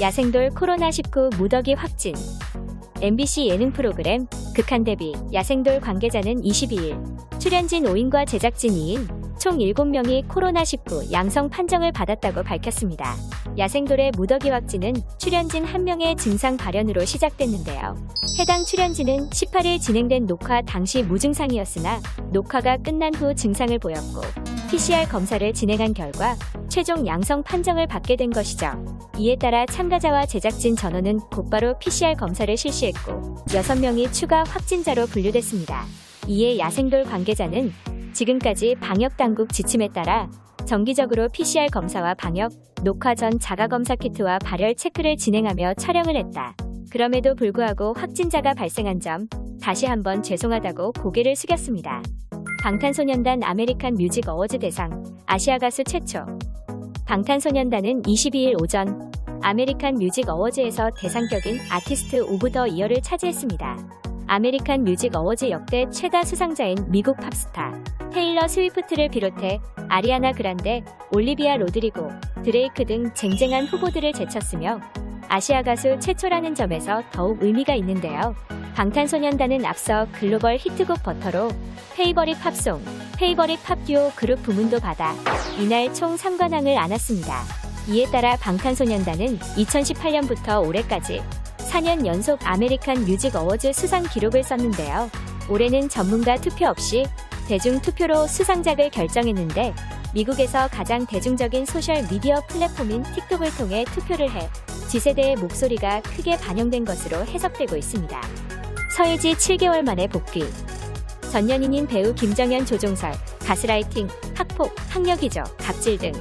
야생돌 코로나19 무더기 확진. MBC 예능 프로그램 극한 대비 야생돌 관계자는 22일 출연진 5인과 제작진 2인 총 7명이 코로나19 양성 판정을 받았다고 밝혔습니다. 야생돌의 무더기 확진은 출연진 1명의 증상 발현으로 시작됐는데요. 해당 출연진은 18일 진행된 녹화 당시 무증상이었으나 녹화가 끝난 후 증상을 보였고 PCR 검사를 진행한 결과 최종 양성 판정을 받게 된 것이죠. 이에 따라 참가자와 제작진 전원은 곧바로 PCR 검사를 실시했고 6명이 추가 확진자로 분류됐습니다. 이에 야생돌 관계자는 지금까지 방역당국 지침에 따라 정기적으로 PCR 검사와 방역, 녹화 전 자가검사 키트와 발열 체크를 진행하며 촬영을 했다. 그럼에도 불구하고 확진자가 발생한 점 다시 한번 죄송하다고 고개를 숙였습니다. 방탄소년단 아메리칸 뮤직 어워즈 대상 아시아 가수 최초 방탄소년단은 22일 오전 아메리칸 뮤직 어워즈에서 대상격인 Artist of the Year를 차지했습니다. 아메리칸 뮤직 어워즈 역대 최다 수상자인 미국 팝스타 테일러 스위프트를 비롯해 아리아나 그란데, 올리비아 로드리고, 드레이크 등 쟁쟁한 후보들을 제쳤으며 아시아 가수 최초라는 점에서 더욱 의미가 있는데요. 방탄소년단은 앞서 글로벌 히트곡 Butter로 Favorite Pop Song, Favorite Pop Duo Group 부문도 받아 이날 총 3관왕을 안았습니다. 이에 따라 방탄소년단은 2018년부터 올해까지 4년 연속 아메리칸 뮤직 어워즈 수상 기록을 썼는데요. 올해는 전문가 투표 없이 대중 투표로 수상작을 결정했는데 미국에서 가장 대중적인 소셜 미디어 플랫폼인 틱톡을 통해 투표를 해 G세대의 목소리가 크게 반영된 것으로 해석되고 있습니다. 서예지 7개월 만에 복귀. 전년인인 배우 김정현 조종설, 가스라이팅, 학폭, 학력이죠, 갑질 등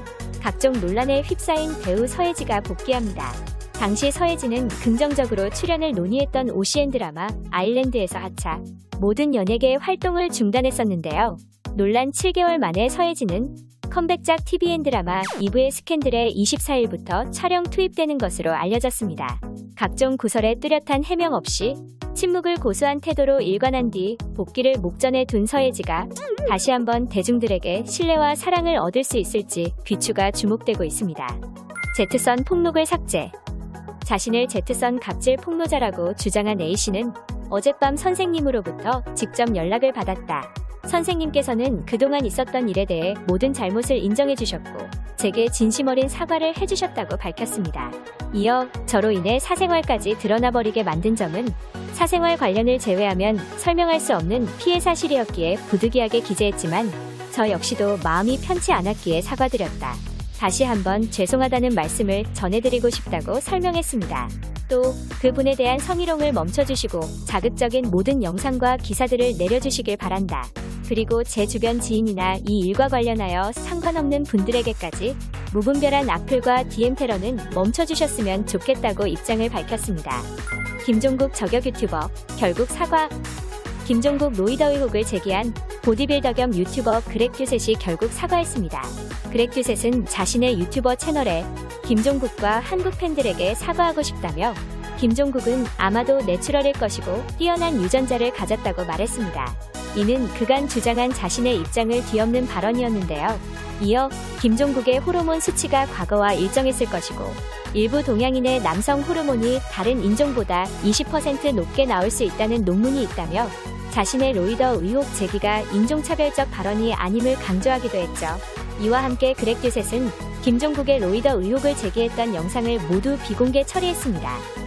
각종 논란에 휩싸인 배우 서예지가 복귀합니다. 당시 서예지는 긍정적으로 출연을 논의했던 오시엔 드라마 아일랜드에서 하차, 모든 연예계 활동을 중단했었는데요. 논란 7개월 만에 서예지는 컴백작 TVN 드라마 2부의 스캔들에 24일부터 촬영 투입되는 것으로 알려졌습니다. 각종 구설에 뚜렷한 해명 없이 침묵을 고수한 태도로 일관한 뒤 복귀를 목전에 둔 서예지가 다시 한번 대중들에게 신뢰와 사랑을 얻을 수 있을지 귀추가 주목되고 있습니다. 제트선 폭록을 삭제 자신을 제트선 갑질 폭로자라고 주장한 A씨는 어젯밤 선생님으로부터 직접 연락을 받았다. 선생님께서는 그동안 있었던 일에 대해 모든 잘못을 인정해 주셨고 제게 진심 어린 사과를 해주셨다고 밝혔습니다. 이어 저로 인해 사생활까지 드러나버리게 만든 점은 사생활 관련을 제외하면 설명할 수 없는 피해 사실이었기에 부득이하게 기재했지만 저 역시도 마음이 편치 않았기에 사과드렸다. 다시 한번 죄송하다는 말씀을 전해드리고 싶다고 설명했습니다. 또 그분에 대한 성희롱을 멈춰주시고 자극적인 모든 영상과 기사들을 내려주시길 바란다. 그리고 제 주변 지인이나 이 일과 관련하여 상관없는 분들에게까지 무분별한 악플과 DM 테러는 멈춰주셨으면 좋겠다고 입장을 밝혔습니다. 김종국 저격 유튜버 결국 사과 김종국 로이더 의혹을 제기한 보디빌더 겸 유튜버 그렉 듀셋이 결국 사과했습니다. 그렉 듀셋은 자신의 유튜버 채널에 김종국과 한국 팬들에게 사과하고 싶다며 김종국은 아마도 내추럴일 것이고 뛰어난 유전자를 가졌다고 말했습니다. 이는 그간 주장한 자신의 입장을 뒤엎는 발언이었는데요. 이어 김종국의 호르몬 수치가 과거와 일정했을 것이고 일부 동양인의 남성 호르몬이 다른 인종보다 20% 높게 나올 수 있다는 논문이 있다며 자신의 로이더 의혹 제기가 인종차별적 발언이 아님을 강조하기도 했죠. 이와 함께 그렉 듀셋은 김종국의 로이더 의혹을 제기했던 영상을 모두 비공개 처리했습니다.